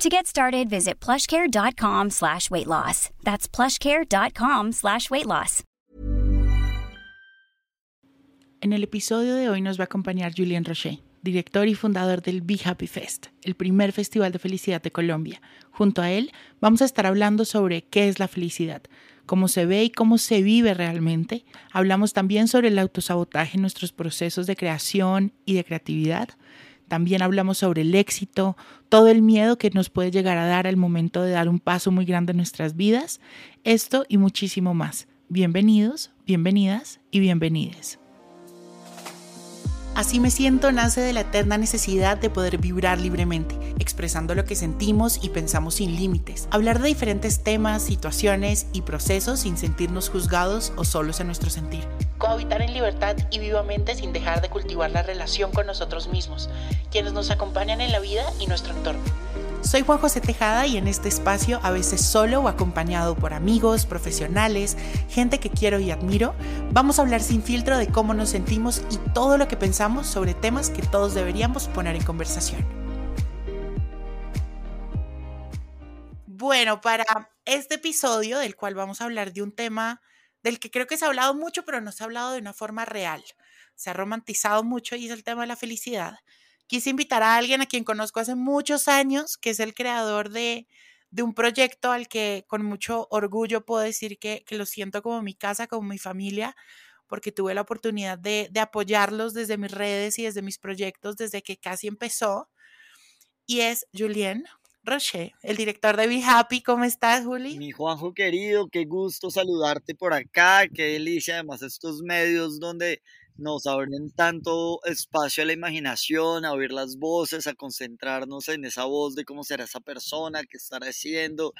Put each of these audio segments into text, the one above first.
To get started, visit plushcare.com slash weight loss. That's plushcare.com slash weight loss. En el episodio de hoy nos va a acompañar Julien Rocher, director y fundador del Be Happy Fest, el primer festival de felicidad de Colombia. Junto a él vamos a estar hablando sobre qué es la felicidad, cómo se ve y cómo se vive realmente. Hablamos también sobre el autosabotaje en nuestros procesos de creación y de creatividad. También hablamos sobre el éxito, todo el miedo que nos puede llegar a dar al momento de dar un paso muy grande en nuestras vidas, esto y muchísimo más. Bienvenidos, bienvenidas y bienvenides. Así me siento nace de la eterna necesidad de poder vibrar libremente, expresando lo que sentimos y pensamos sin límites, hablar de diferentes temas, situaciones y procesos sin sentirnos juzgados o solos en nuestro sentir, cohabitar en libertad y vivamente sin dejar de cultivar la relación con nosotros mismos, quienes nos acompañan en la vida y nuestro entorno. Soy Juan José Tejada y en este espacio, a veces solo o acompañado por amigos, profesionales, gente que quiero y admiro, vamos a hablar sin filtro de cómo nos sentimos y todo lo que pensamos sobre temas que todos deberíamos poner en conversación. Bueno, para este episodio, del cual vamos a hablar de un tema del que creo que se ha hablado mucho, pero no se ha hablado de una forma real. Se ha romantizado mucho y es el tema de la felicidad quise invitar a alguien a quien conozco hace muchos años, que es el creador de, un proyecto al que con mucho orgullo puedo decir que, lo siento como mi casa, como mi familia, porque tuve la oportunidad de, apoyarlos desde mis redes y desde mis proyectos desde que casi empezó. Y es Julien Rocher, el director de Be Happy. ¿Cómo estás, Juli? Mi Juanjo querido, qué gusto saludarte por acá, qué delicia además estos medios donde nos abren tanto espacio a la imaginación, a oír las voces, a concentrarnos en esa voz de cómo será esa persona, qué estará haciendo,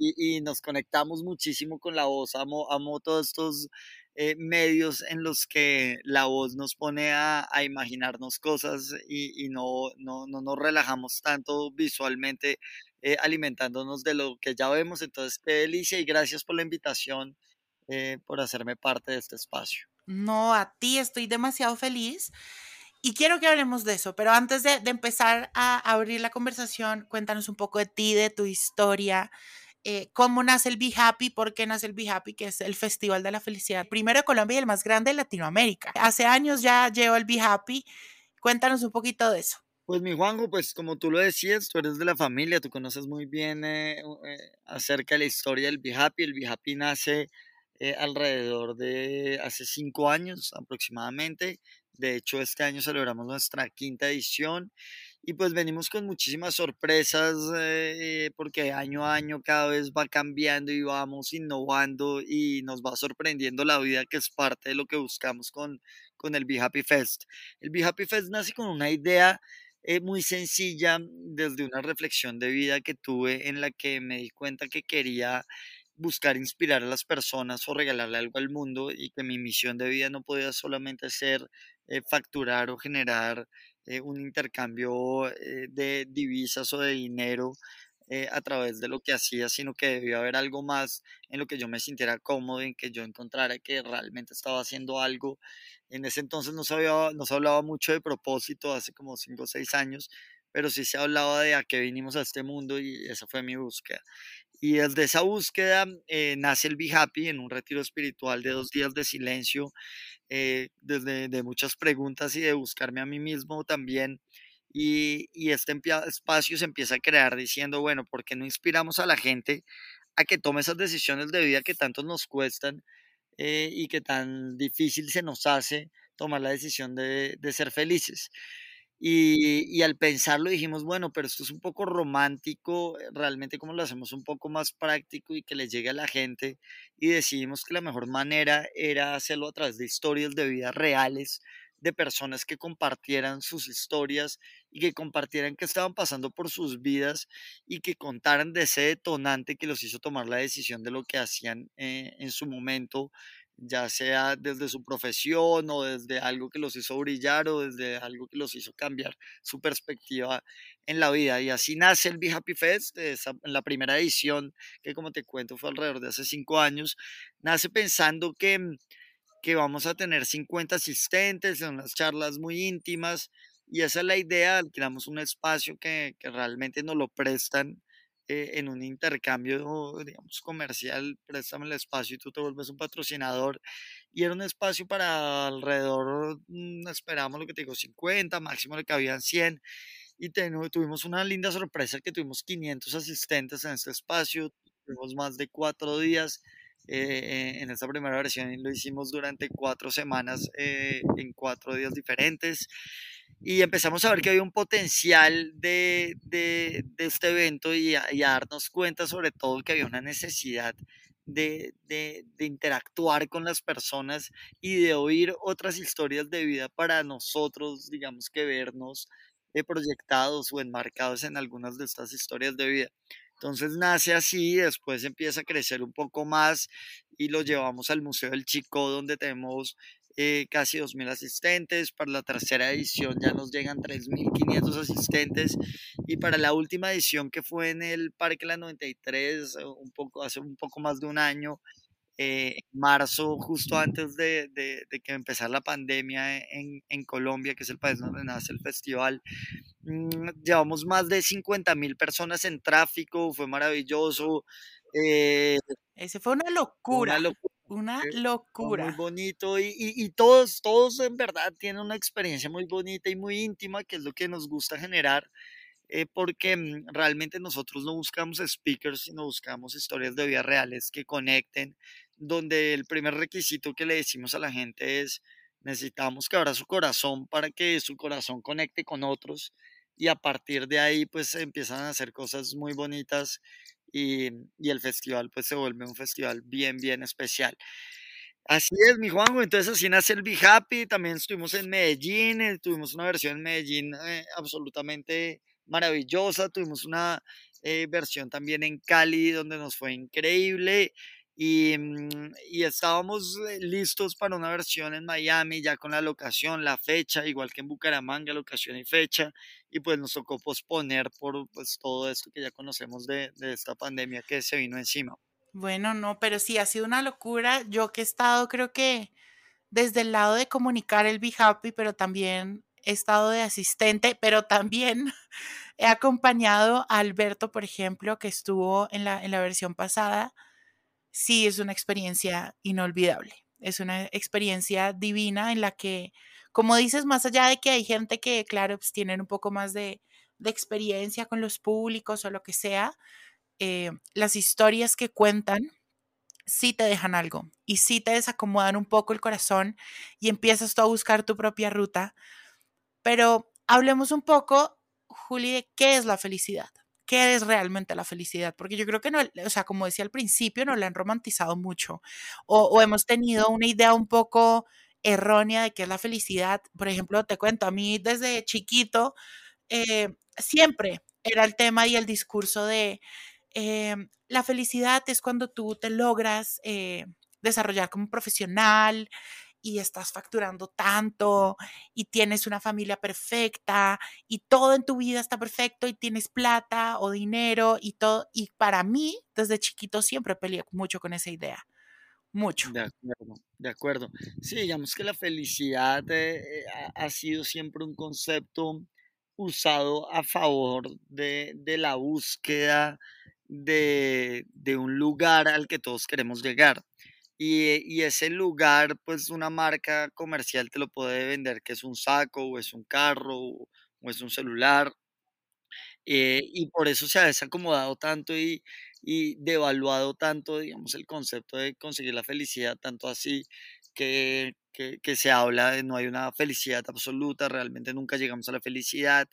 y, nos conectamos muchísimo con la voz. Amo, amo todos estos eh, medios en los que la voz nos pone a, imaginarnos cosas y, no, no, nos relajamos tanto visualmente eh, alimentándonos de lo que ya vemos. Entonces, qué delicia y gracias por la invitación, eh, por hacerme parte de este espacio. No, a ti estoy demasiado feliz. Y quiero que hablemos de eso, pero antes de, empezar a abrir la conversación, cuéntanos un poco de ti, de tu historia, eh, cómo nace el Be Happy, por qué nace el Be Happy, que es el Festival de la Felicidad, primero de Colombia y el más grande de Latinoamérica. Hace años ya llevo el Be Happy. Cuéntanos un poquito de eso. Pues mi Juanjo, pues como tú lo decías, tú eres de la familia, tú conoces muy bien eh, eh, acerca de la historia del Be Happy. El Be Happy nace eh, alrededor de hace cinco años aproximadamente. De hecho, este año celebramos nuestra quinta edición y pues venimos con muchísimas sorpresas eh, porque año a año cada vez va cambiando y vamos innovando y nos va sorprendiendo la vida que es parte de lo que buscamos con, con el Be Happy Fest. El Be Happy Fest nace con una idea eh, muy sencilla desde una reflexión de vida que tuve en la que me di cuenta que quería buscar inspirar a las personas o regalarle algo al mundo y que mi misión de vida no podía solamente ser eh, facturar o generar eh, un intercambio eh, de divisas o de dinero a través de lo que hacía, sino que debía haber algo más en lo que yo me sintiera cómodo, en que yo encontrara que realmente estaba haciendo algo. En ese entonces no, sabía, no se hablaba mucho de propósito, hace como 5 o 6 años, pero sí se hablaba de a qué vinimos a este mundo y esa fue mi búsqueda. Y desde esa búsqueda eh, nace el Be Happy en un retiro espiritual de dos días de silencio, eh, desde de muchas preguntas y de buscarme a mí mismo también. Y, y este espacio se empieza a crear diciendo, bueno, ¿por qué no inspiramos a la gente a que tome esas decisiones de vida que tanto nos cuestan eh, y que tan difícil se nos hace tomar la decisión de, de ser felices? Y, al pensarlo dijimos, bueno, pero esto es un poco romántico, eh, realmente como lo hacemos un poco más práctico y que le llegue a la gente y decidimos que la mejor manera era hacerlo a través de historias de vida reales de personas que compartieran sus historias y que compartieran qué estaban pasando por sus vidas y que contaran de ese detonante que los hizo tomar la decisión de lo que hacían eh, en su momento, ya sea desde su profesión o desde algo que los hizo brillar o desde algo que los hizo cambiar su perspectiva en la vida. Y así nace el Be Happy Fest, en la primera edición, que como te cuento fue alrededor de hace cinco años, nace pensando que mm, que vamos a tener 50 asistentes en unas charlas muy íntimas y esa es la idea, alquilamos un espacio que, que realmente nos lo prestan eh, en un intercambio, digamos, comercial, préstame el espacio y tú te vuelves un patrocinador. Y era un espacio para alrededor, mm, esperamos lo que te digo, 50, máximo le cabían 100 y tuvimos una linda sorpresa que tuvimos 500 asistentes en este espacio, tuvimos más de cuatro días eh, en esta primera versión lo hicimos durante cuatro semanas eh, en cuatro días diferentes y empezamos a ver que había un potencial de, de, de este evento y a, y a, darnos cuenta sobre todo que había una necesidad de, de, interactuar con las personas y de oír otras historias de vida para nosotros, digamos que vernos eh, proyectados o enmarcados en algunas de estas historias de vida. Entonces nace así, después empieza a crecer un poco más y lo llevamos al Museo del Chico, donde tenemos eh, casi 2.000 asistentes. Para la tercera edición ya nos llegan 3.500 asistentes. Y para la última edición, que fue en el Parque La 93, eh, un poco, hace un poco más de un año, eh, en marzo, justo antes de, de, de, que empezara la pandemia en, en Colombia, que es el país donde nace el festival, Mm, llevamos más de 50 mil personas en tráfico, fue maravilloso. Eh, Ese fue una locura. Una locura. Muy bonito y, y, y, todos, todos en verdad tienen una experiencia muy bonita y muy íntima, que es lo que nos gusta generar, eh, porque mm, realmente nosotros no buscamos speakers, sino buscamos historias de vida reales que conecten, donde el primer requisito que le decimos a la gente es, necesitamos que abra su corazón para que su corazón conecte con otros y a partir de ahí pues empiezan a hacer cosas muy bonitas y, y el festival pues se vuelve un festival bien, bien especial. Así es, mi Juanjo. Entonces así nace el Be Happy. También estuvimos en Medellín, eh, tuvimos una versión en Medellín eh, absolutamente maravillosa. Tuvimos una eh, versión también en Cali donde nos fue increíble. Y, mm, y, estábamos eh, listos para una versión en Miami, ya con la locación, la fecha, igual que en Bucaramanga, locación y fecha, y pues nos tocó posponer por pues, todo esto que ya conocemos de, de esta pandemia que se vino encima. Bueno, no, pero sí, ha sido una locura. Yo que he estado, creo que desde el lado de comunicar el Be Happy, pero también he estado de asistente, pero también he acompañado a Alberto, por ejemplo, que estuvo en la, en la versión pasada sí es una experiencia inolvidable. Es una experiencia divina en la que, como dices, más allá de que hay gente que, claro, pues tienen un poco más de, experiencia con los públicos o lo que sea, eh, las historias que cuentan sí te dejan algo y sí te desacomodan un poco el corazón y empiezas tú a buscar tu propia ruta. Pero hablemos un poco, Juli, de qué es la felicidad qué es realmente la felicidad, porque yo creo que no, o sea, como decía al principio, no la han romantizado mucho o, hemos tenido una idea un poco errónea de qué es la felicidad. Por ejemplo, te cuento, a mí desde chiquito eh, siempre era el tema y el discurso de eh, la felicidad es cuando tú te logras eh, desarrollar como profesional, y estás facturando tanto y tienes una familia perfecta y todo en tu vida está perfecto y tienes plata o dinero y todo. Y para mí, desde chiquito siempre peleé mucho con esa idea. Mucho. De acuerdo, de acuerdo. Sí, digamos que la felicidad eh, ha sido siempre un concepto usado a favor de, de la búsqueda de, de un lugar al que todos queremos llegar. Y, ese lugar, pues una marca comercial te lo puede vender que es un saco o es un carro o, es un celular. Eh, y por eso se ha desacomodado tanto y, y devaluado tanto, digamos, el concepto de conseguir la felicidad, tanto así que, que, que, se habla de no hay una felicidad absoluta, realmente nunca llegamos a la felicidad,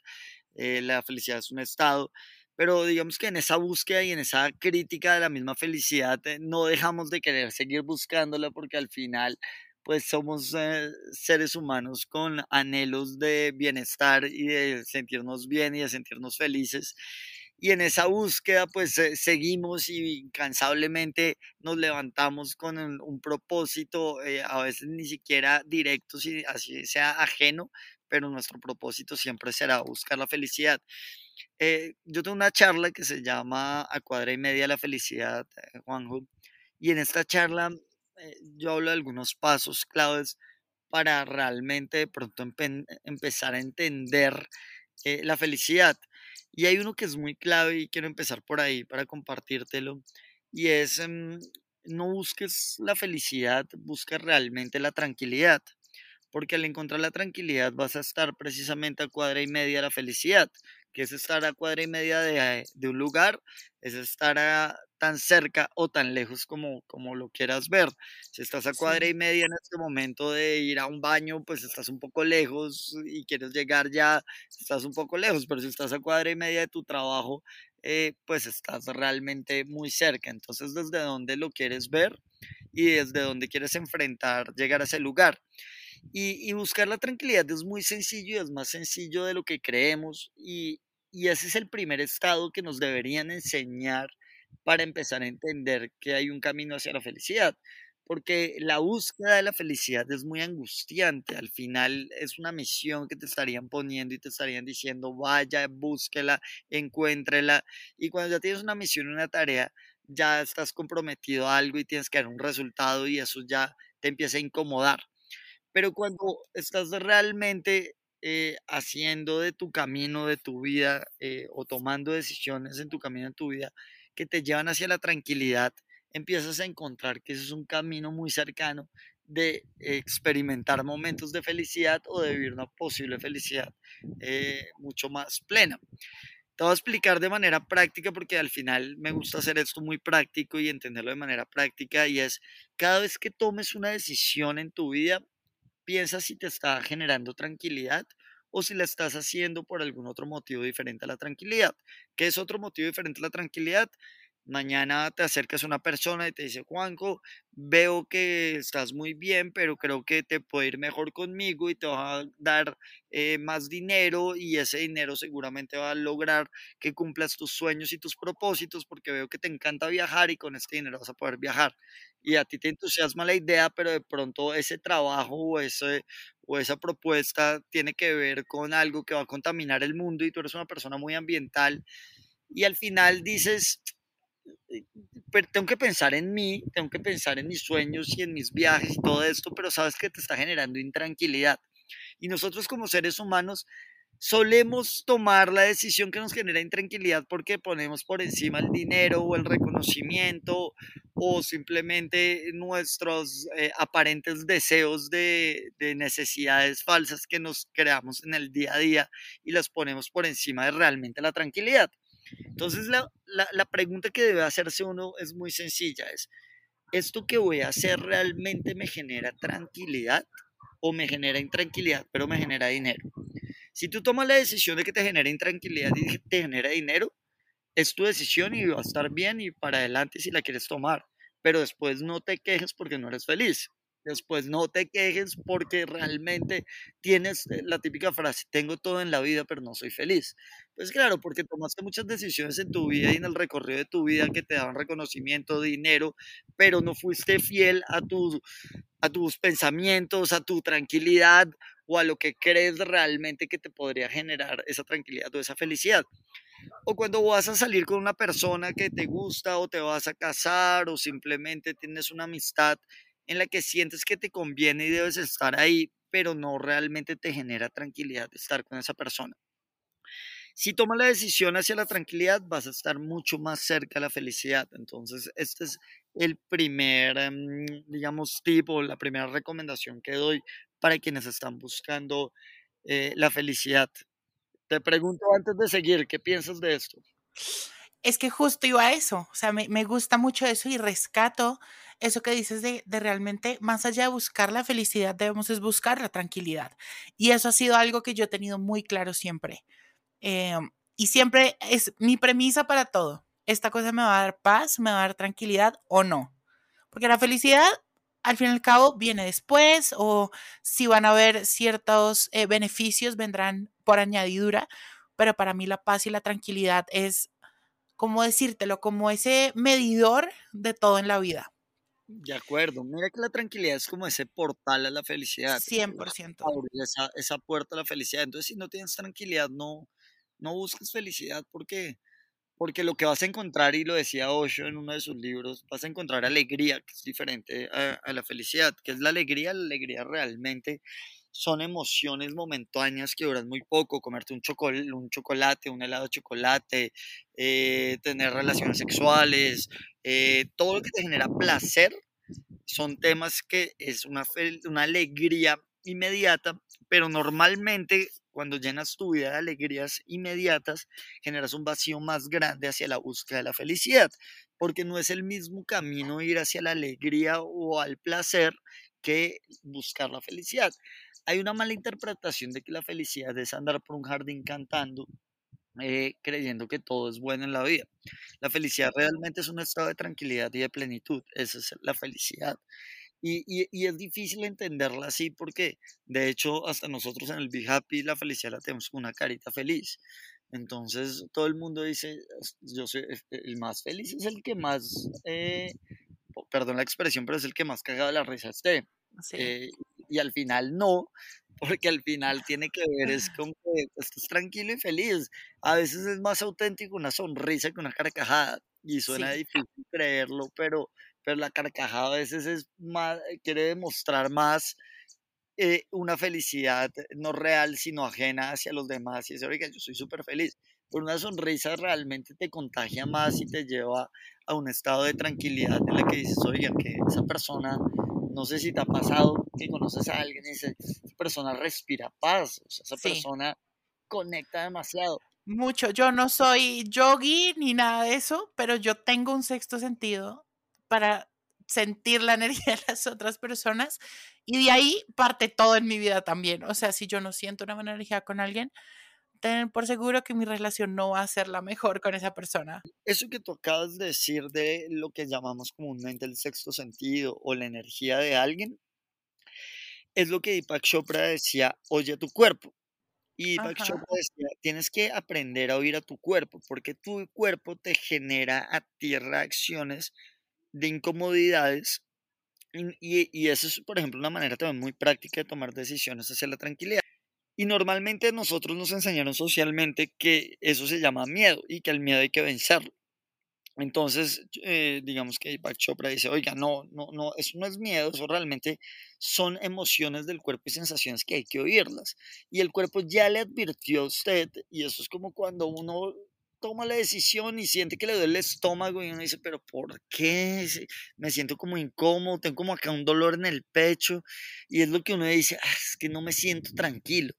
eh, la felicidad es un estado pero digamos que en esa búsqueda y en esa crítica de la misma felicidad eh, no dejamos de querer seguir buscándola porque al final pues somos eh, seres humanos con anhelos de bienestar y de sentirnos bien y de sentirnos felices. Y en esa búsqueda, pues eh, seguimos y incansablemente nos levantamos con un, propósito, eh, a veces ni siquiera directo, si así sea ajeno, pero nuestro propósito siempre será buscar la felicidad. Yo tengo una charla que se llama A cuadra y media la felicidad, Juanjo, y en esta charla eh, yo hablo de algunos pasos claves para realmente de pronto empezar a entender eh, la felicidad. Y hay uno que es muy clave y quiero empezar por ahí para compartírtelo. Y es, em, no busques la felicidad, busca realmente la tranquilidad. Porque al encontrar la tranquilidad vas a estar precisamente a cuadra y media de la felicidad que es estar a cuadra y media de, de un lugar, es estar a, tan cerca o tan lejos como, como lo quieras ver. Si estás a cuadra y media en este momento de ir a un baño, pues estás un poco lejos y quieres llegar ya, estás un poco lejos, pero si estás a cuadra y media de tu trabajo, eh, pues estás realmente muy cerca. Entonces, desde dónde lo quieres ver y desde dónde quieres enfrentar, llegar a ese lugar. Y, y, buscar la tranquilidad es muy sencillo y es más sencillo de lo que creemos y, y ese es el primer estado que nos deberían enseñar para empezar a entender que hay un camino hacia la felicidad. Porque la búsqueda de la felicidad es muy angustiante. Al final es una misión que te estarían poniendo y te estarían diciendo, vaya, búsquela, encuéntrela. Y cuando ya tienes una misión, una tarea, ya estás comprometido a algo y tienes que dar un resultado y eso ya te empieza a incomodar. Pero cuando estás realmente eh, haciendo de tu camino, de tu vida, eh, o tomando decisiones en tu camino, en tu vida, que te llevan hacia la tranquilidad, empiezas a encontrar que ese es un camino muy cercano de experimentar momentos de felicidad o de vivir una posible felicidad eh, mucho más plena. Te voy a explicar de manera práctica porque al final me gusta hacer esto muy práctico y entenderlo de manera práctica y es cada vez que tomes una decisión en tu vida, piensa si te está generando tranquilidad o si la estás haciendo por algún otro motivo diferente a la tranquilidad. ¿Qué es otro motivo diferente a la tranquilidad? Mañana te acercas a una persona y te dice, Juanco, veo que estás muy bien, pero creo que te puede ir mejor conmigo y te va a dar eh, más dinero y ese dinero seguramente va a lograr que cumplas tus sueños y tus propósitos porque veo que te encanta viajar y con este dinero vas a poder viajar. Y a ti te entusiasma la idea, pero de pronto ese trabajo o, ese, o esa propuesta tiene que ver con algo que va a contaminar el mundo y tú eres una persona muy ambiental y al final dices, pero tengo que pensar en mí, tengo que pensar en mis sueños y en mis viajes y todo esto, pero sabes que te está generando intranquilidad. Y nosotros como seres humanos solemos tomar la decisión que nos genera intranquilidad porque ponemos por encima el dinero o el reconocimiento o simplemente nuestros eh, aparentes deseos de, de, necesidades falsas que nos creamos en el día a día y las ponemos por encima de realmente la tranquilidad. Entonces la, la, pregunta que debe hacerse uno es muy sencilla, es, ¿esto que voy a hacer realmente me genera tranquilidad o me genera intranquilidad, pero me genera dinero? Si tú tomas la decisión de que te genera intranquilidad y te genera dinero, es tu decisión y va a estar bien y para adelante si la quieres tomar, pero después no te quejes porque no eres feliz. Después no te quejes porque realmente tienes eh, la típica frase, tengo todo en la vida, pero no soy feliz. Pues claro, porque tomaste muchas decisiones en tu vida y en el recorrido de tu vida que te daban reconocimiento, dinero, pero no fuiste fiel a, a tus pensamientos, a tu tranquilidad o a lo que crees realmente que te podría generar esa tranquilidad o esa felicidad. O cuando vas a salir con una persona que te gusta o te vas a casar o simplemente tienes una amistad en la que sientes que te conviene y debes estar ahí, pero no realmente te genera tranquilidad estar con esa persona. Si tomas la decisión hacia la tranquilidad, vas a estar mucho más cerca de la felicidad. Entonces, este es el primer, em, digamos, tipo, la primera recomendación que doy para quienes están buscando eh, la felicidad. Te pregunto antes de seguir, ¿qué piensas de esto? Es que justo iba a eso, o sea, me, me gusta mucho eso y rescato eso que dices de, realmente, más allá de buscar la felicidad, debemos es buscar la tranquilidad. Y eso ha sido algo que yo he tenido muy claro siempre. Em, y siempre es mi premisa para todo. Esta cosa me va a dar paz, me va a dar tranquilidad o no. Porque la felicidad al fin y al cabo viene después o si van a haber ciertos eh, beneficios vendrán por añadidura, pero para mí la paz y la tranquilidad es, como decírtelo, como ese medidor de todo en la vida. De acuerdo, mira que la tranquilidad es como ese portal a la felicidad. 100%. Esa, esa puerta a la felicidad. Entonces, si no tienes tranquilidad, no, no busques felicidad porque, porque lo que vas a encontrar, y lo decía Osho en uno de sus libros, vas a encontrar alegría, que es diferente a, a la felicidad, que es la alegría, la alegría realmente son emociones momentáneas que duran muy poco, comerte un, chocolate, un chocolate, un helado de chocolate, eh, tener relaciones sexuales, eh, todo lo que te genera placer, son temas que es una, una alegría inmediata, pero normalmente cuando llenas tu vida de alegrías inmediatas, generas un vacío más grande hacia la búsqueda de la felicidad, porque no es el mismo camino ir hacia la alegría o al placer que buscar la felicidad. Hay una mala interpretación de que la felicidad es andar por un jardín cantando, eh, creyendo que todo es bueno en la vida. La felicidad realmente es un estado de tranquilidad y de plenitud. Esa es la felicidad. Y, y, es difícil entenderla así porque, de hecho, hasta nosotros en el Be Happy la felicidad la tenemos con una carita feliz. Entonces, todo el mundo dice, yo soy el más feliz, es el que más, eh, perdón la expresión, pero es el que más cagado de la risa esté. Eh, y al final no, porque al final tiene que ver, es como que estás tranquilo y feliz. A veces es más auténtico una sonrisa que una carcajada y suena difícil creerlo, pero, pero la carcajada a veces es más, quiere demostrar más eh, una felicidad no real, sino ajena hacia los demás y es, oiga, yo soy súper feliz. Pero una sonrisa realmente te contagia más y te lleva a un estado de tranquilidad en la que dices, oiga, que esa persona no sé si te ha pasado que conoces a alguien y dices, esa persona respira paz, o sea, esa persona conecta demasiado. Mucho, yo no soy yogi ni nada de eso, pero yo tengo un sexto sentido para sentir la energía de las otras personas y de ahí parte todo en mi vida también. O sea, si yo no siento una buena energía con alguien, ten por seguro que mi relación no va a ser la mejor con esa persona. Eso que tú acabas de decir de lo que llamamos comúnmente el sexto sentido o la energía de alguien, es lo que Deepak Chopra decía, oye tu cuerpo. Y Deepak Chopra decía, tienes que aprender a oír a tu cuerpo, porque tu cuerpo te genera a ti reacciones de incomodidades y, y, eso es, por ejemplo, una manera también muy práctica de tomar decisiones hacia la tranquilidad. Y normalmente nosotros nos enseñaron socialmente que eso se llama miedo y que el miedo hay que vencerlo. Entonces, eh, digamos que Deepak Chopra dice, oiga, no, no, no, eso no es miedo, eso realmente son emociones del cuerpo y sensaciones que hay que oírlas. Y el cuerpo ya le advirtió a usted, y eso es como cuando uno toma la decisión y siente que le duele el estómago y uno dice, pero ¿por qué? Me siento como incómodo, tengo como acá un dolor en el pecho y es lo que uno dice, ah, es que no me siento tranquilo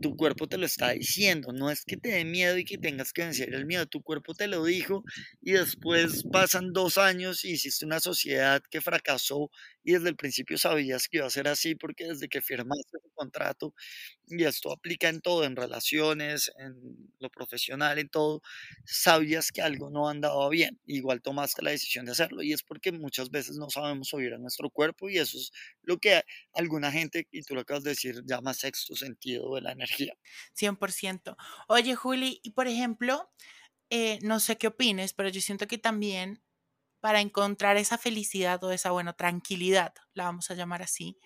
tu cuerpo te lo está diciendo, no es que te dé miedo y que tengas que vencer el miedo, tu cuerpo te lo dijo y después pasan dos años y hiciste una sociedad que fracasó y desde el principio sabías que iba a ser así porque desde que firmaste el contrato, y esto aplica en todo, en relaciones, en lo profesional, en todo, sabías que algo no andaba bien, igual tomaste la decisión de hacerlo y es porque muchas veces no sabemos oír a nuestro cuerpo y eso es lo que alguna gente, y tú lo acabas de decir, llama sexto sentido de la energía. 100%. Oye, Juli, y por ejemplo, eh, no sé qué opines, pero yo siento que también para encontrar esa felicidad o esa, bueno, tranquilidad, la vamos a llamar así,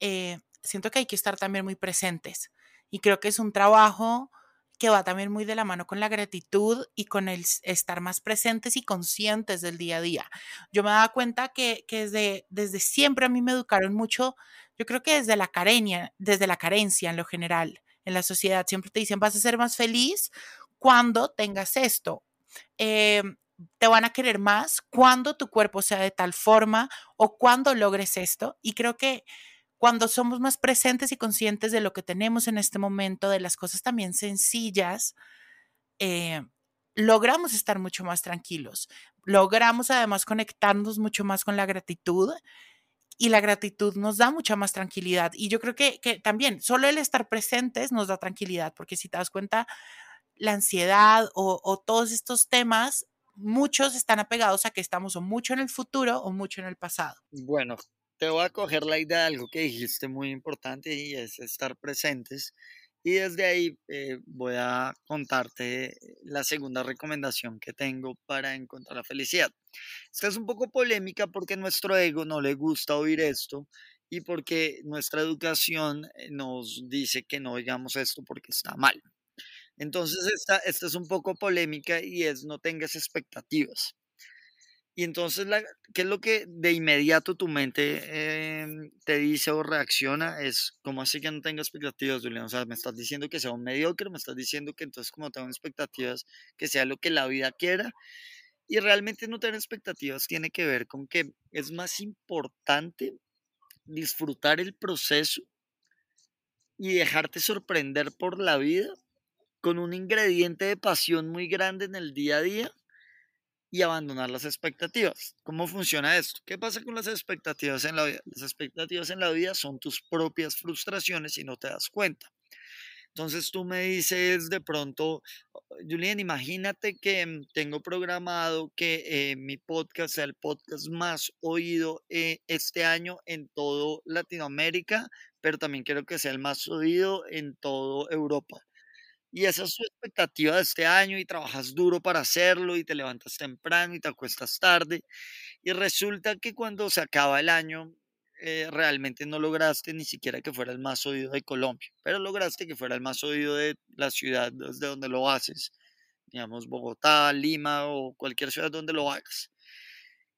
eh, siento que hay que estar también muy presentes. Y creo que es un trabajo que va también muy de la mano con la gratitud y con el estar más presentes y conscientes del día a día. Yo me daba cuenta que, desde, desde siempre a mí me educaron mucho, yo creo que desde la carencia, desde la carencia en lo general, en la sociedad, siempre te dicen, vas a ser más feliz cuando tengas esto. Eh, te van a querer más cuando tu cuerpo sea de tal forma o cuando logres esto. Y creo que cuando somos más presentes y conscientes de lo que tenemos en este momento, de las cosas también sencillas, eh, logramos estar mucho más tranquilos. Logramos además conectarnos mucho más con la gratitud y la gratitud nos da mucha más tranquilidad. Y yo creo que, también solo el estar presentes nos da tranquilidad, porque si te das cuenta, la ansiedad o todos estos temas muchos están apegados a que estamos o mucho en el futuro o mucho en el pasado. Bueno, te voy a coger la idea de algo que dijiste muy importante y es estar presentes. Y desde ahí eh, voy a contarte la segunda recomendación que tengo para encontrar la felicidad. Esta es un poco polémica porque nuestro ego no le gusta oír esto y porque nuestra educación eh, nos dice que no oigamos esto porque está mal. Entonces esta, es un poco polémica y es no tengas expectativas. Y entonces, ¿qué es lo que de inmediato tu mente em, te dice o reacciona? Es, como así que no tengo expectativas, Julián? O sea, me estás diciendo que sea un mediocre, me estás diciendo que entonces como tengo expectativas, que sea lo que la vida quiera. Y realmente no tener expectativas tiene que ver con que es más importante disfrutar el proceso y dejarte sorprender por la vida con un ingrediente de pasión muy grande en el día a día y abandonar las expectativas. ¿Cómo funciona esto? ¿Qué pasa con las expectativas en la vida? Las expectativas en la vida son tus propias frustraciones y no te das cuenta. Entonces tú me dices de pronto, Julián, imagínate que mm, tengo programado que eh, mi podcast sea el podcast más oído eh, este año en todo Latinoamérica, pero también quiero que sea el más oído en toda Europa. Y esa es tu expectativa de este año y trabajas duro para hacerlo y te levantas temprano y te acuestas tarde. Y resulta que cuando se acaba el año, eh, realmente no lograste ni siquiera que fuera el más oído de Colombia, pero lograste que fuera el más oído de la ciudad desde donde lo haces, digamos Bogotá, Lima o cualquier ciudad donde lo hagas.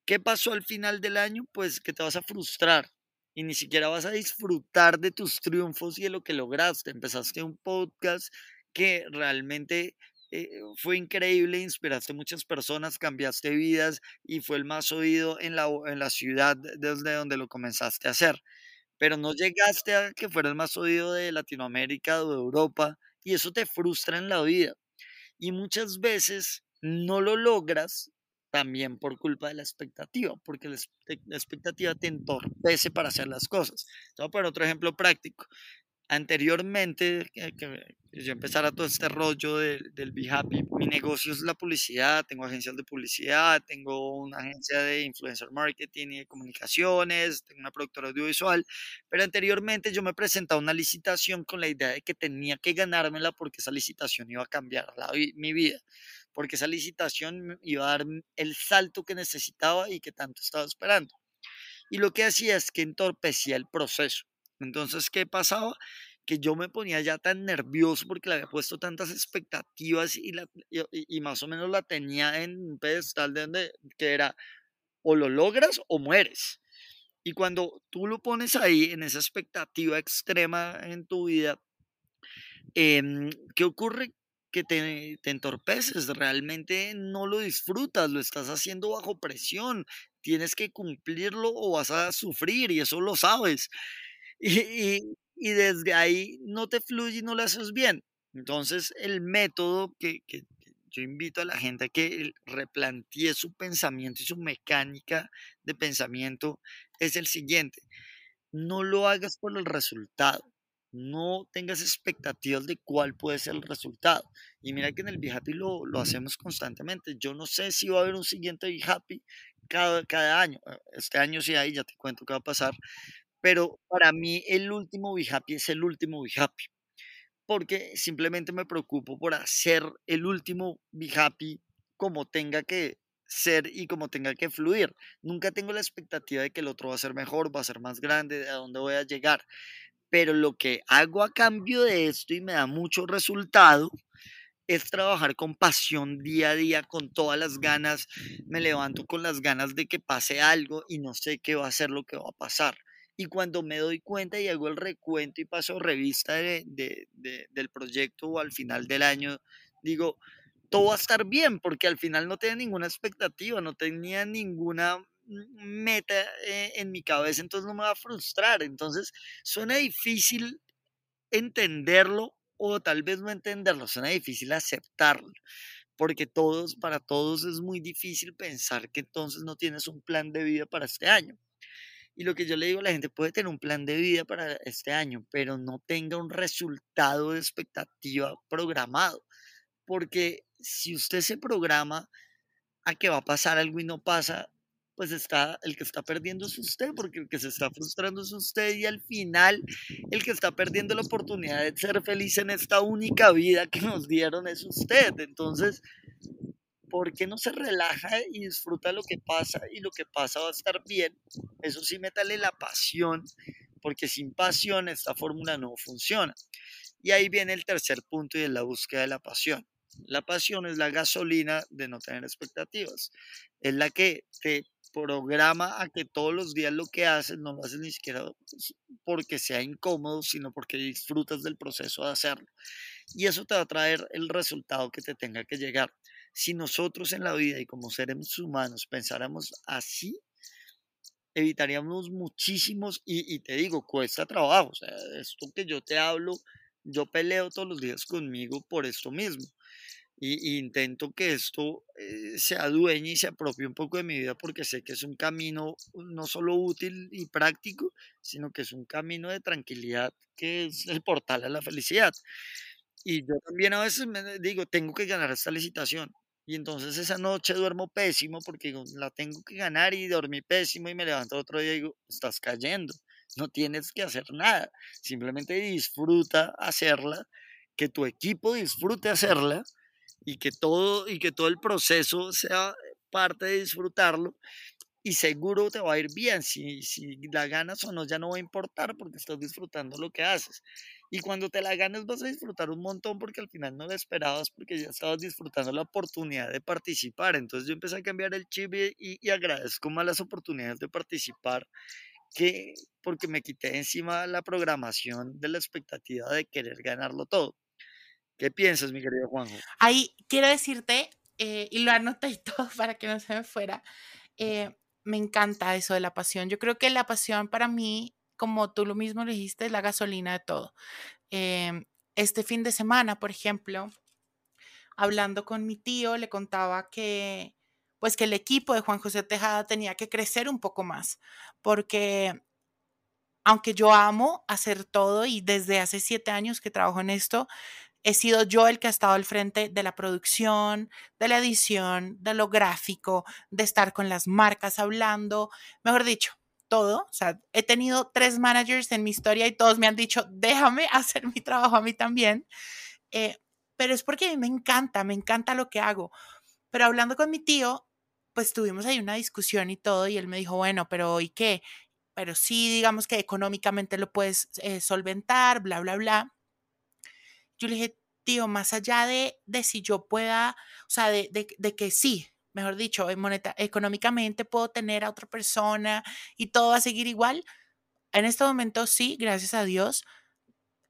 ¿Qué pasó al final del año? Pues que te vas a frustrar y ni siquiera vas a disfrutar de tus triunfos y de lo que lograste. Empezaste un podcast que realmente eh, fue increíble, inspiraste a muchas personas, cambiaste vidas y fue el más oído en la, en la ciudad desde donde lo comenzaste a hacer. Pero no llegaste a que fuera el más oído de Latinoamérica o de Europa y eso te frustra en la vida. Y muchas veces no lo logras también por culpa de la expectativa, porque la, expectativa te entorpece para hacer las cosas. Te voy a poner otro ejemplo práctico anteriormente que, yo empezara todo este rollo del, del Be Happy, mi negocio es la publicidad, tengo agencias de publicidad, tengo una agencia de influencer marketing y de comunicaciones, tengo una productora audiovisual, pero anteriormente yo me presentaba una licitación con la idea de que tenía que ganármela porque esa licitación iba a cambiar mi vida, porque esa licitación iba a dar el salto que necesitaba y que tanto estaba esperando. Y lo que hacía es que entorpecía el proceso. Entonces, ¿qué pasaba? Que yo me ponía ya tan nervioso porque le había puesto tantas expectativas y, y, más o menos la tenía en un pedestal de donde que era o lo logras o mueres. Y cuando tú lo pones ahí en esa expectativa extrema en tu vida, em, ¿qué ocurre? Que te, te entorpeces, realmente no lo disfrutas, lo estás haciendo bajo presión, tienes que cumplirlo o vas a sufrir y eso lo sabes. Y, y, desde ahí no te fluye y no lo haces bien. Entonces, el método que, que, yo invito a la gente a que replantee su pensamiento y su mecánica de pensamiento es el siguiente. No lo hagas por el resultado. No tengas expectativas de cuál puede ser el resultado. Y mira que en el Be lo, lo hacemos constantemente. Yo no sé si va a haber un siguiente Be cada, cada año. Este año sí hay, ya te cuento qué va a pasar pero para mí el último Be Happy es el último Be Happy, porque simplemente me preocupo por hacer el último Be Happy como tenga que ser y como tenga que fluir. Nunca tengo la expectativa de que el otro va a ser mejor, va a ser más grande, de a dónde voy a llegar. Pero lo que hago a cambio de esto y me da mucho resultado es trabajar con pasión día a día, con todas las ganas. Me levanto con las ganas de que pase algo y no sé qué va a ser lo que va a pasar. Y cuando me doy cuenta y hago el recuento y paso revista de, del proyecto o al final del año, digo, todo va a estar bien, porque al final no tenía ninguna expectativa, no tenía ninguna meta eh, en mi cabeza, entonces no me va a frustrar. Entonces, suena difícil entenderlo o tal vez no entenderlo, suena difícil aceptarlo, porque todos, para todos es muy difícil pensar que entonces no tienes un plan de vida para este año. Y lo que yo le digo a la gente, puede tener un plan de vida para este año, pero no tenga un resultado de expectativa programado. Porque si usted se programa a que va a pasar algo y no pasa, pues está, el que está perdiendo es usted, porque el que se está frustrando es usted y al final el que está perdiendo la oportunidad de ser feliz en esta única vida que nos dieron es usted. Entonces, ¿por qué no se relaja y disfruta lo que pasa y lo que pasa va a estar bien? Eso sí, métale la pasión, porque sin pasión esta fórmula no funciona. Y ahí viene el tercer punto y es la búsqueda de la pasión. La pasión es la gasolina de no tener expectativas. Es la que te programa a que todos los días lo que haces no lo haces ni siquiera porque sea incómodo, sino porque disfrutas del proceso de hacerlo. Y eso te va a traer el resultado que te tenga que llegar. Si nosotros en la vida y como seres humanos pensáramos así, evitaríamos muchísimos, y, y te digo, cuesta trabajo. O sea, esto que yo te hablo, yo peleo todos los días conmigo por esto mismo y, intento que esto eh, se adueñe y se apropie un poco de mi vida porque sé que es un camino no solo útil y práctico, sino que es un camino de tranquilidad que es el portal a la felicidad. Y yo también a veces me digo, tengo que ganar esta licitación. Y entonces esa noche duermo pésimo porque la tengo que ganar y dormí pésimo y me levanto otro día y digo, estás cayendo, no tienes que hacer nada, simplemente disfruta hacerla, que tu equipo disfrute hacerla y que todo, y que todo el proceso sea parte de disfrutarlo y seguro te va a ir bien. Si, si la ganas o no, ya no va a importar porque estás disfrutando lo que haces. Y cuando te la ganes vas a disfrutar un montón porque al final no la esperabas porque ya estabas disfrutando la oportunidad de participar. Entonces yo empecé a cambiar el chip y, y agradezco más las oportunidades de participar que porque me quité encima la programación de la expectativa de querer ganarlo todo. ¿Qué piensas, mi querido Juanjo? Ahí quiero decirte, eh, y lo anoté y todo para que no se me fuera, eh, me encanta eso de la pasión. Yo creo que la pasión para mí, como tú lo mismo lo dijiste, es la gasolina de todo. Em, este fin de semana, por ejemplo, hablando con mi tío, le contaba que pues que el equipo de Juan José Tejada tenía que crecer un poco más, porque aunque yo amo hacer todo y desde hace siete años que trabajo en esto, he sido yo el que ha estado al frente de la producción, de la edición, de lo gráfico, de estar con las marcas hablando, mejor dicho, todo. O sea, he tenido tres managers en mi historia y todos me han dicho, déjame hacer mi trabajo a mí también. Eh, pero es porque a mí me encanta, me encanta lo que hago. Pero hablando con mi tío, pues tuvimos ahí una discusión y todo y él me dijo, bueno, pero ¿y qué? Pero sí, digamos que económicamente lo puedes eh, solventar, bla, bla, bla. Yo le dije, tío, más allá de, de si yo pueda, o sea, de, de, que sí, mejor dicho, moneta, económicamente puedo tener a otra persona y todo va a seguir igual. En este momento sí, gracias a Dios.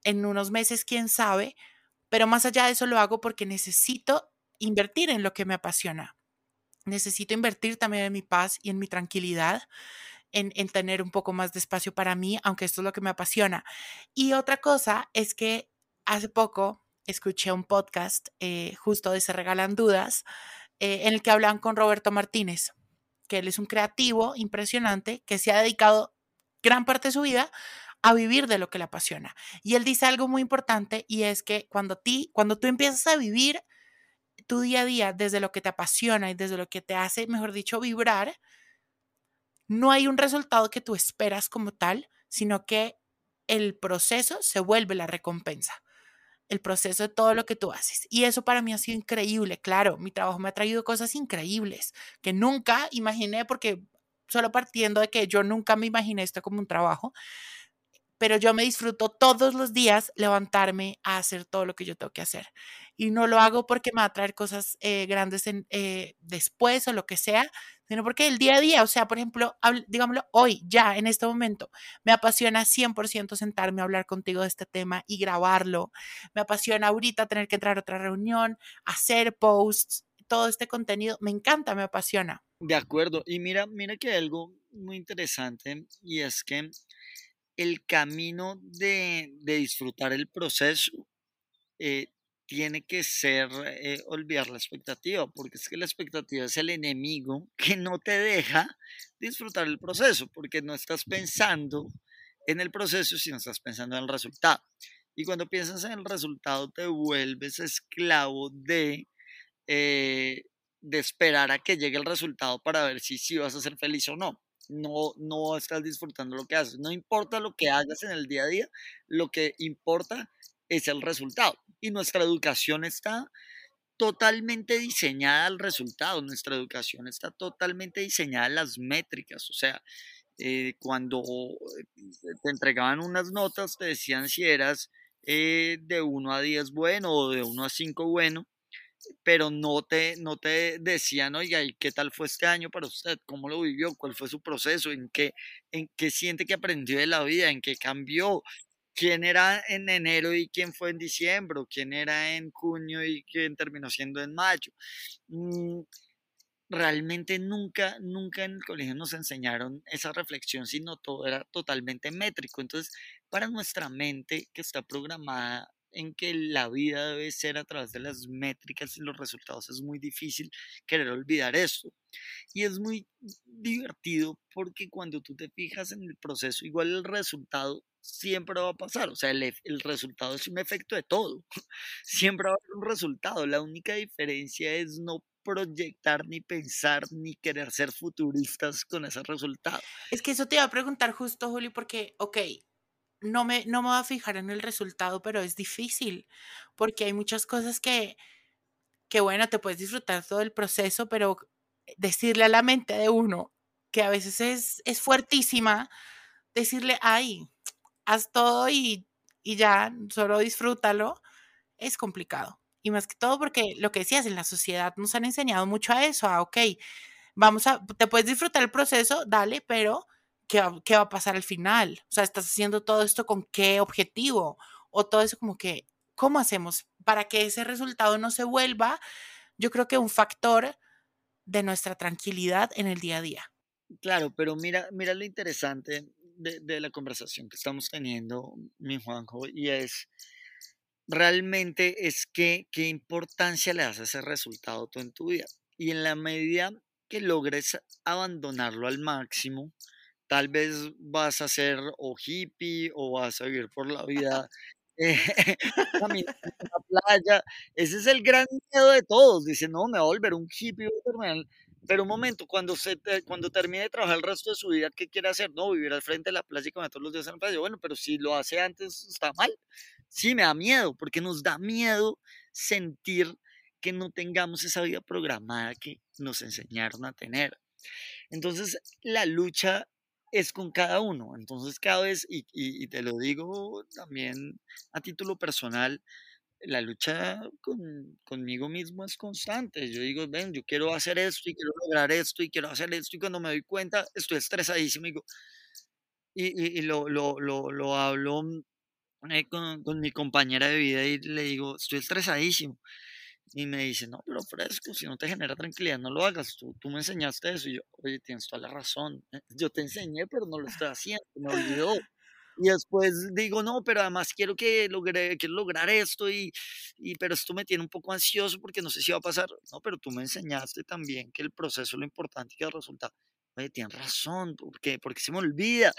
En unos meses, quién sabe. Pero más allá de eso lo hago porque necesito invertir en lo que me apasiona. Necesito invertir también en mi paz y en mi tranquilidad. En, en, tener un poco más de espacio para mí, aunque esto es lo que me apasiona. Y otra cosa es que hace poco escuché un podcast eh, justo de Se Regalan Dudas, eh, en el que hablan con Roberto Martínez, que él es un creativo impresionante que se ha dedicado gran parte de su vida a vivir de lo que le apasiona. Y él dice algo muy importante y es que cuando, ti, cuando tú empiezas a vivir tu día a día desde lo que te apasiona y desde lo que te hace, mejor dicho, vibrar, no hay un resultado que tú esperas como tal, sino que el proceso se vuelve la recompensa el proceso de todo lo que tú haces. Y eso para mí ha sido increíble. Claro, mi trabajo me ha traído cosas increíbles que nunca imaginé porque solo partiendo de que yo nunca me imaginé esto como un trabajo, pero yo me disfruto todos los días levantarme a hacer todo lo que yo tengo que hacer. Y no lo hago porque me va a traer cosas eh, grandes eh, después o lo que sea, sino porque el día a día, o sea, por ejemplo, digámoslo, hoy, ya, en este momento, me apasiona 100% sentarme a hablar contigo de este tema y grabarlo. Me apasiona ahorita tener que entrar a otra reunión, hacer posts, todo este contenido, me encanta, me apasiona. De acuerdo, y mira, mira que hay algo muy interesante y es que el camino de, disfrutar el proceso eh, tiene que ser eh, olvidar la expectativa, porque es que la expectativa es el enemigo que no te deja disfrutar el proceso, porque no estás pensando en el proceso, sino estás pensando en el resultado. Y cuando piensas en el resultado, te vuelves esclavo de, eh, de esperar a que llegue el resultado para ver si, si vas a ser feliz o no. No, no estás disfrutando lo que haces. No importa lo que hagas en el día a día, lo que importa es el resultado. Y nuestra educación está totalmente diseñada al resultado, nuestra educación está totalmente diseñada a las métricas, o sea, eh, cuando eh, te entregaban unas notas, te decían si eras eh, de 1 a 10 bueno o de 1 a 5 bueno, pero no te, no te decían, oiga, ¿y qué tal fue este año para usted? ¿Cómo lo vivió? ¿Cuál fue su proceso? ¿En qué, en qué siente que aprendió de la vida? ¿En qué cambió? Quién era en enero y quién fue en diciembre, quién era en junio y quién terminó siendo en mayo. Mm, realmente nunca, nunca en el colegio nos enseñaron esa reflexión, sino todo era totalmente métrico. Entonces, para nuestra mente que está programada en que la vida debe ser a través de las métricas y los resultados, es muy difícil querer olvidar esto. Y es muy divertido porque cuando tú te fijas en el proceso, igual el resultado siempre va a pasar. O sea, el, el, resultado es un efecto de todo. Siempre va a haber un resultado. La única diferencia es no proyectar, ni pensar, ni querer ser futuristas con ese resultado. Es que eso te iba a preguntar justo, Juli, porque, ok, no me, no me voy a fijar en el resultado, pero es difícil, porque hay muchas cosas que, que, bueno, te puedes disfrutar todo el proceso, pero decirle a la mente de uno, que a veces es, es fuertísima, decirle, ay, haz todo y, ya, solo disfrútalo, es complicado. Y más que todo porque lo que decías, en la sociedad nos han enseñado mucho a eso, a, ok, vamos a, te puedes disfrutar el proceso, dale, pero ¿qué, ¿qué va a pasar al final? O sea, estás haciendo todo esto con qué objetivo? O todo eso como que, ¿cómo hacemos para que ese resultado no se vuelva, yo creo que un factor de nuestra tranquilidad en el día a día? Claro, pero mira, mira lo interesante de, la conversación que estamos teniendo, mi Juanjo, y es realmente es que qué importancia le das a ese resultado tú en tu vida. Y en la medida que logres abandonarlo al máximo, tal vez vas a ser o hippie o vas a vivir por la vida eh, en la playa. Ese es el gran miedo de todos. Dicen, no, me voy a volver un hippie, pero un momento, cuando, se, cuando termine de trabajar el resto de su vida, ¿qué quiere hacer? No, vivir al frente de la playa y comer todos los días en la playa. Bueno, pero si lo hace antes, está mal. Sí, me da miedo, porque nos da miedo sentir que no tengamos esa vida programada que nos enseñaron a tener. Entonces, la lucha es con cada uno. Entonces, cada vez, y, y te lo digo también a título personal, la lucha con, conmigo mismo es constante. Yo digo, ven, yo quiero hacer esto y quiero lograr esto y quiero hacer esto y cuando me doy cuenta estoy estresadísimo y, y, y lo, lo, lo, lo, hablo eh, con, con, mi compañera de vida y le digo, estoy estresadísimo. Y me dice, no, pero fresco, si no te genera tranquilidad, no lo hagas. Tú, tú me enseñaste eso. Y yo, oye, tienes toda la razón. Yo te enseñé, pero no lo estoy haciendo. Me olvidó. Y después digo, no, pero además quiero que logre, quiero lograr esto y, y, pero esto me tiene un poco ansioso porque no sé si va a pasar. No, pero tú me enseñaste también que el proceso es lo importante y que el resultado. Oye, tienes razón, ¿por qué? Porque se me olvida.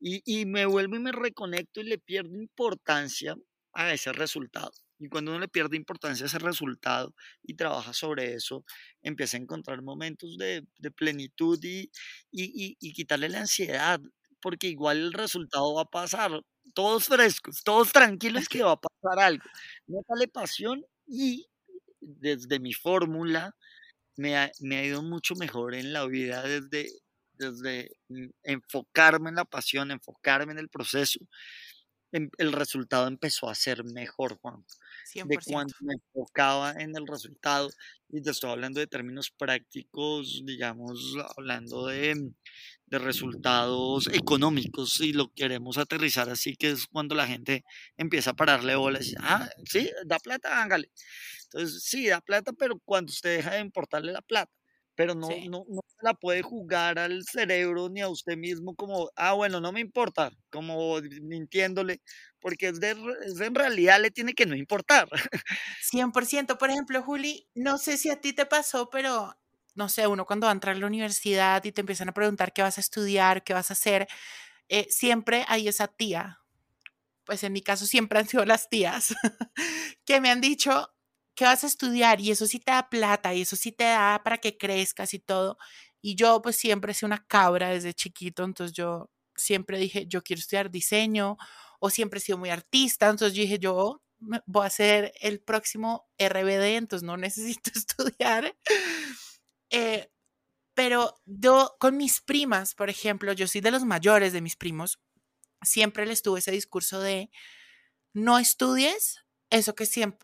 Y, y me vuelvo y me reconecto y le pierdo importancia a ese resultado. Y cuando uno le pierde importancia a ese resultado y trabaja sobre eso, empieza a encontrar momentos de, de plenitud y, y, y, quitarle la ansiedad porque igual el resultado va a pasar. Todos frescos, todos tranquilos que va a pasar algo. Métale pasión y desde mi fórmula me ha, me ha, ido mucho mejor en la vida desde, desde enfocarme en la pasión, enfocarme en el proceso. Em, el resultado empezó a ser mejor, Juan. De cuando me enfocaba en el resultado, y te estoy hablando de términos prácticos, digamos, hablando de, de resultados económicos y lo queremos aterrizar así que es cuando la gente empieza a pararle bolas y ah, sí, da plata, hágale. Entonces, sí, da plata, pero cuando usted deja de importarle la plata, pero no, no, no se la puede jugar al cerebro ni a usted mismo como, ah, bueno, no me importa, como mintiéndole, porque es, de, es en realidad le tiene que no importar. 100%, por ejemplo, Juli, no sé si a ti te pasó, pero no sé, uno cuando va a entrar a la universidad y te empiezan a preguntar qué vas a estudiar, qué vas a hacer, eh, siempre hay esa tía, pues en mi caso siempre han sido las tías, que me han dicho, ¿qué vas a estudiar? Y eso sí te da plata y eso sí te da para que crezcas y todo. Y yo pues siempre he una cabra desde chiquito, entonces yo siempre dije, yo quiero estudiar diseño o siempre he sido muy artista, entonces dije, yo voy a ser el próximo RBD, entonces no necesito estudiar. Eh, pero yo con mis primas, por ejemplo, yo soy de los mayores de mis primos, siempre les tuve ese discurso de no estudies eso que siempre,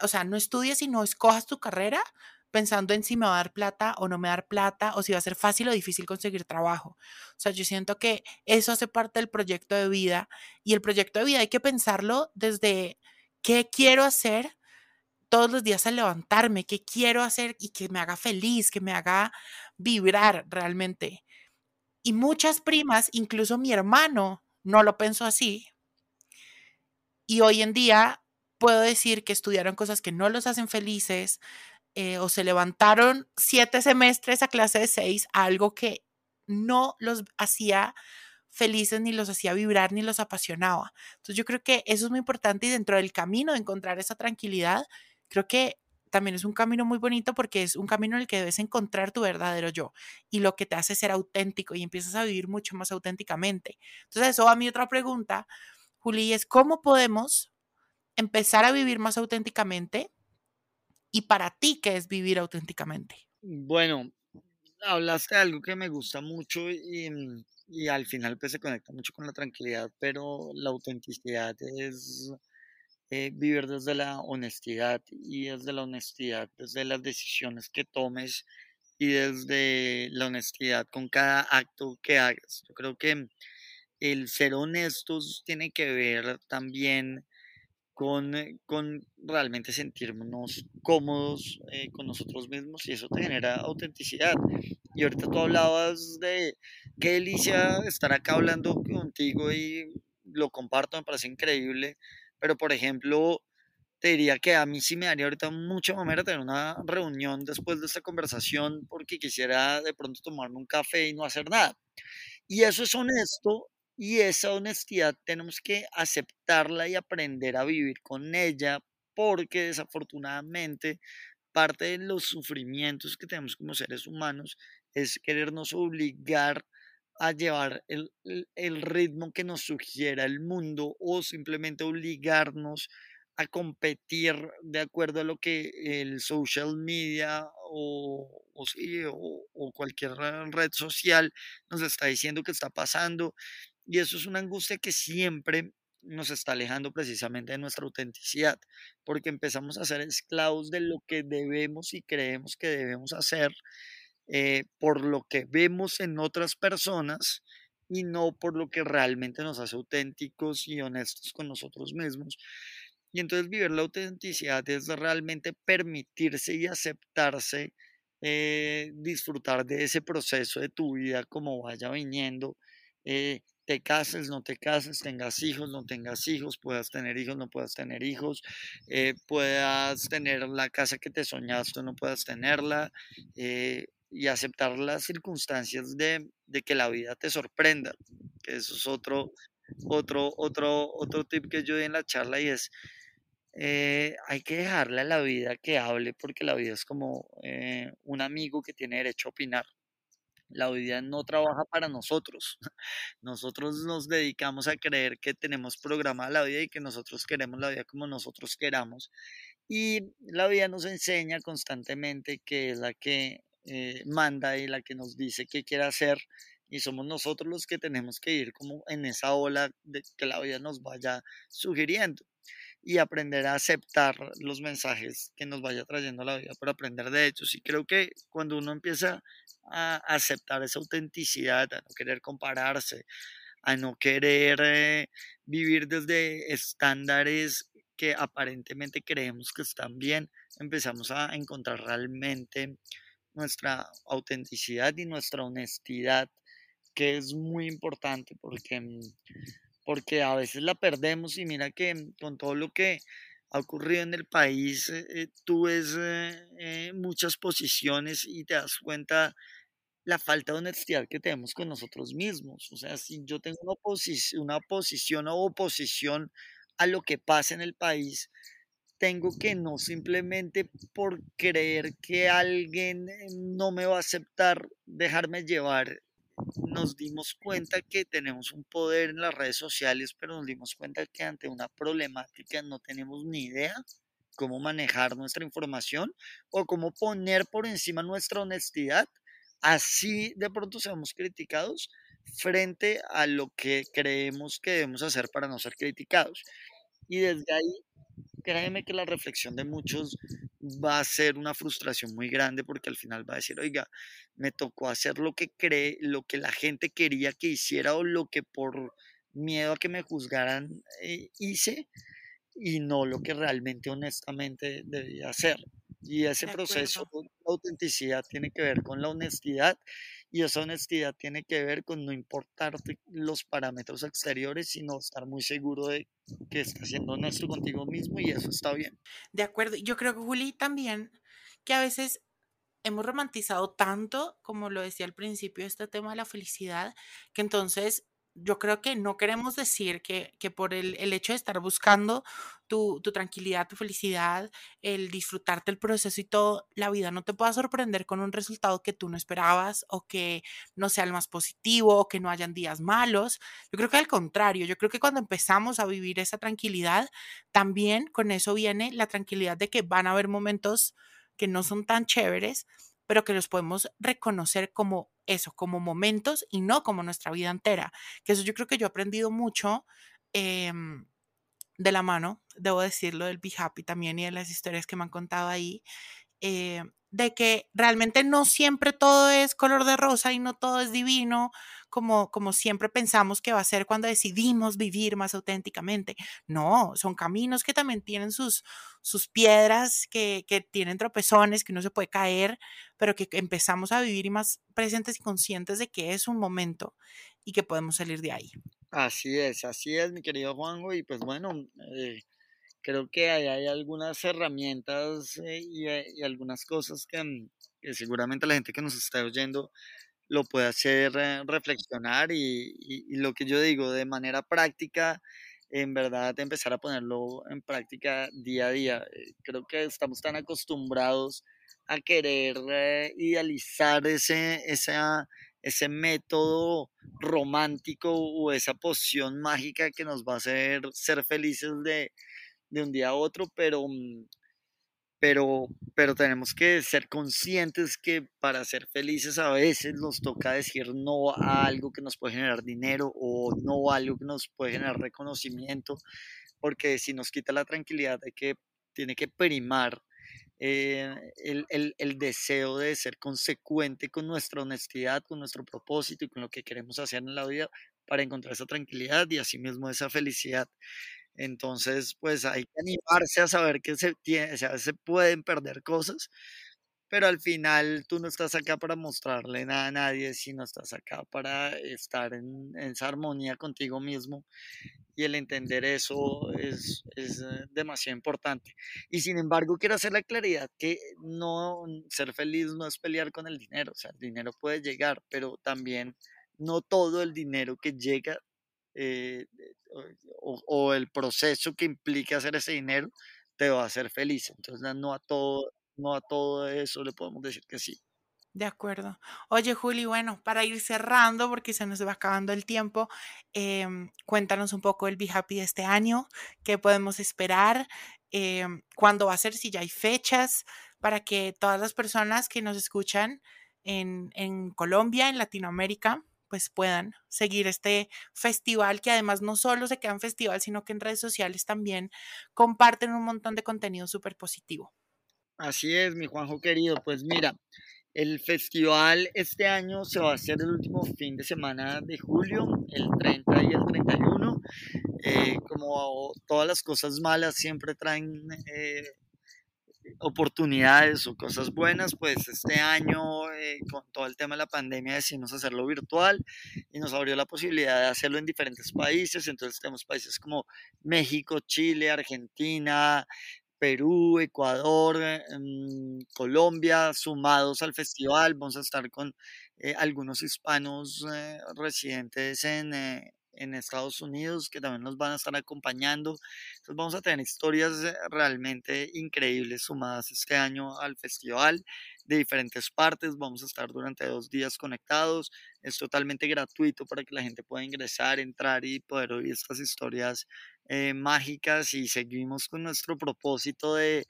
o sea, no estudies y no escojas tu carrera pensando en si me va a dar plata o no me va dar plata o si va a ser fácil o difícil conseguir trabajo. O sea, yo siento que eso hace parte del proyecto de vida y el proyecto de vida hay que pensarlo desde qué quiero hacer todos los días al levantarme, qué quiero hacer y que me haga feliz, que me haga vibrar realmente. Y muchas primas, incluso mi hermano, no lo pensó así. Y hoy en día puedo decir que estudiaron cosas que no los hacen felices eh, o se levantaron siete semestres a clase de seis, algo que no los hacía felices, ni los hacía vibrar, ni los apasionaba. Entonces yo creo que eso es muy importante y dentro del camino de encontrar esa tranquilidad, creo que también es un camino muy bonito porque es un camino en el que debes encontrar tu verdadero yo y lo que te hace ser auténtico y empiezas a vivir mucho más auténticamente. Entonces eso a mí otra pregunta, Juli, es cómo podemos empezar a vivir más auténticamente y para ti qué es vivir auténticamente. Bueno, hablaste de algo que me gusta mucho y, mm, y al final pues se conecta mucho con la tranquilidad, pero la autenticidad es eh, vivir desde la honestidad y desde la honestidad, desde las decisiones que tomes y desde la honestidad con cada acto que hagas. Yo creo que el ser honestos tiene que ver también con, eh, con realmente sentirnos cómodos eh, con nosotros mismos y eso te genera autenticidad. Y ahorita tú hablabas de qué delicia estar acá hablando contigo y lo comparto, me parece increíble pero, por ejemplo, te diría que a mí sí me daría ahorita mucho mamera tener una reunión después de esta conversación porque quisiera de pronto tomarme un café y no hacer nada. Y eso es honesto y esa honestidad tenemos que aceptarla y aprender a vivir con ella porque desafortunadamente parte de los sufrimientos que tenemos como seres humanos es querernos obligar a llevar el, ritmo que nos sugiera el mundo o simplemente obligarnos a competir de acuerdo a lo que el social media o, o, cualquier red social nos está diciendo que está pasando. Y eso es una angustia que siempre nos está alejando precisamente de nuestra autenticidad, porque empezamos a ser esclavos de lo que debemos y creemos que debemos hacer eh, por lo que vemos en otras personas y no por lo que realmente nos hace auténticos y honestos con nosotros mismos. Y entonces vivir la autenticidad es realmente permitirse y aceptarse, eh, disfrutar de ese proceso de tu vida como vaya viniendo. Eh, te cases, no te cases, tengas hijos, no tengas hijos, puedas tener hijos, no puedas tener hijos, puedas tener la casa que te soñaste, no puedas tenerla, y aceptar las circunstancias de, que la vida te sorprenda, que eso es otro, otro, otro, otro tip que yo di en la charla y es, eh, hay que dejarle a la vida que hable porque la vida es como eh, un amigo que tiene derecho a opinar. La vida no trabaja para nosotros. Nosotros nos dedicamos a creer que tenemos programada la vida y que nosotros queremos la vida como nosotros queramos. Y la vida nos enseña constantemente que es la que eh, manda y la que nos dice qué quiere hacer y somos nosotros los que tenemos que ir como en esa ola de que la vida nos vaya sugiriendo y aprender a aceptar los mensajes que nos vaya trayendo la vida para aprender de ellos. Y creo que cuando uno empieza a aceptar esa autenticidad, a no querer compararse, a no querer eh, vivir desde estándares que aparentemente creemos que están bien, empezamos a encontrar realmente nuestra autenticidad y nuestra honestidad, que es muy importante porque, mm, porque a veces la perdemos y mira que mm, con todo lo que ha ocurrido en el país, eh, eh, tú ves eh, muchas posiciones y te das cuenta la falta de honestidad que tenemos con nosotros mismos. O sea, si yo tengo una, una posición o oposición a lo que pasa en el país, tengo que no simplemente por creer que alguien no me va a aceptar, dejarme llevar. Nos dimos cuenta que tenemos un poder en las redes sociales, pero nos dimos cuenta que ante una problemática no tenemos ni idea cómo manejar nuestra información o cómo poner por encima nuestra honestidad. Así de pronto seamos criticados frente a lo que creemos que debemos hacer para no ser criticados. Y desde ahí, créeme que la reflexión de muchos va a ser una frustración muy grande porque al final va a decir, oiga, me tocó hacer lo que cree, lo que la gente quería que hiciera o lo que por miedo a que me juzgaran eh, hice y no lo que realmente honestamente debía hacer. Y ese proceso de autenticidad tiene que ver con la honestidad y esa honestidad tiene que ver con no importarte los parámetros exteriores, sino estar muy seguro de que estás siendo honesto contigo mismo y eso está bien. De acuerdo. Yo creo que Juli también, que a veces hemos romantizado tanto, como lo decía al principio, este tema de la felicidad, que entonces yo creo que no queremos decir que, por el, hecho de estar buscando tu, tranquilidad, tu felicidad, el disfrutarte el proceso y todo, la vida no te pueda sorprender con un resultado que tú no esperabas o que no sea el más positivo o que no hayan días malos. Yo creo que al contrario, yo creo que cuando empezamos a vivir esa tranquilidad, también con eso viene la tranquilidad de que van a haber momentos que no son tan chéveres, pero que los podemos reconocer como eso, como momentos y no como nuestra vida entera. Que eso yo creo que yo he aprendido mucho em, de la mano, debo decirlo, del Be también y de las historias que me han contado ahí. Eh, de que realmente no siempre todo es color de rosa y no todo es divino, como, como siempre pensamos que va a ser cuando decidimos vivir más auténticamente. No, son caminos que también tienen sus, sus piedras, que, que tienen tropezones, que no se puede caer, pero que empezamos a vivir más presentes y conscientes de que es un momento y que podemos salir de ahí. Así es, así es, mi querido Juanjo, y pues bueno, eh, creo que hay algunas herramientas eh, eh, y, algunas cosas mm, que, seguramente la gente que nos está oyendo lo puede hacer eh, reflexionar y, lo que yo digo de manera práctica, en verdad empezar a ponerlo en práctica día a día. Creo que estamos tan acostumbrados a querer idealizar ese, ese método romántico o esa poción mágica que nos va a hacer ser felices de, de un día a otro, pero, mm, pero, pero tenemos que ser conscientes que para ser felices a veces nos toca decir no a algo que nos puede generar dinero o no a algo que nos puede generar reconocimiento, porque si nos quita la tranquilidad de que tiene que primar eh, el, el, el, deseo de ser consecuente con nuestra honestidad, con nuestro propósito y con lo que queremos hacer en la vida para encontrar esa tranquilidad y asimismo esa felicidad. Entonces, pues hay que animarse a saber que se, se pueden perder cosas, pero al final tú no estás acá para mostrarle nada a nadie, sino estás acá para estar en, esa armonía contigo mismo y el entender eso es, es, eh, demasiado importante. Y sin embargo, quiero hacer la claridad que no ser feliz no es pelear con el dinero, o sea, el dinero puede llegar, pero también no todo el dinero que llega eh, o, el proceso que implica hacer ese dinero te va a hacer feliz. Entonces, no a todo, no a todo eso le podemos decir que sí. De acuerdo. Oye, Juli, bueno, para ir cerrando, porque se nos va acabando el tiempo, em, cuéntanos un poco el Be Happy de este año, qué podemos esperar, em, cuándo va a ser, si ya hay fechas, para que todas las personas que nos escuchan en, en Colombia, en Latinoamérica, pues puedan seguir este festival que además no solo se queda en festival, sino que en redes sociales también comparten un montón de contenido súper positivo. Así es, mi Juanjo querido. Pues mira, el festival este año se va a hacer el último fin de semana de julio, el 30 y el 31. Eh, como todas las cosas malas siempre traen eh, oportunidades o cosas buenas, pues este año eh, con todo el tema de la pandemia decidimos hacerlo virtual y nos abrió la posibilidad de hacerlo en diferentes países, entonces tenemos países como México, Chile, Argentina, Perú, Ecuador, em, Colombia, sumados al festival, vamos a estar con eh, algunos hispanos eh, residentes en, en Estados Unidos que también nos van a estar acompañando. Entonces vamos a tener historias eh, realmente increíbles sumadas este año al festival de diferentes partes. Vamos a estar durante dos días conectados. Es totalmente gratuito para que la gente pueda ingresar, entrar y poder oír estas historias eh, mágicas y seguimos con nuestro propósito de,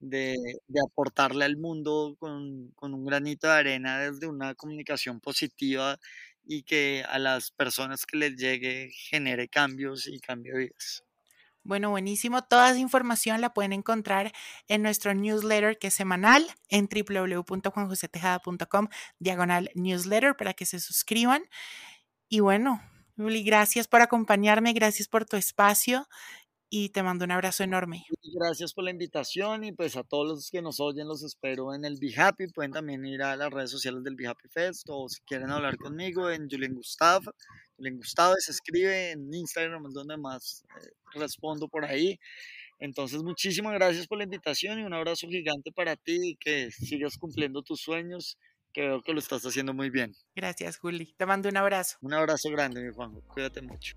de, aportarle al mundo con, con un granito de arena desde una comunicación positiva y que a las personas que les llegue genere cambios y cambio de vidas. Bueno, buenísimo. Toda esa información la pueden encontrar en nuestro newsletter que es semanal en www.juanjosetejada.com diagonal newsletter para que se suscriban. Y bueno, Juli, gracias por acompañarme, gracias por tu espacio y te mando un abrazo enorme. Gracias por la invitación y pues a todos los que nos oyen los espero en el Be Happy. Pueden también ir a las redes sociales del Be Happy Fest o si quieren hablar conmigo en Julien Gustav. Julien Gustav se escribe en Instagram, es donde más eh, respondo por ahí. Entonces, muchísimas gracias por la invitación y un abrazo gigante para ti y que sigas cumpliendo tus sueños, que veo que lo estás haciendo muy bien. Gracias, Juli. Te mando un abrazo. Un abrazo grande, mi Juan. Cuídate mucho.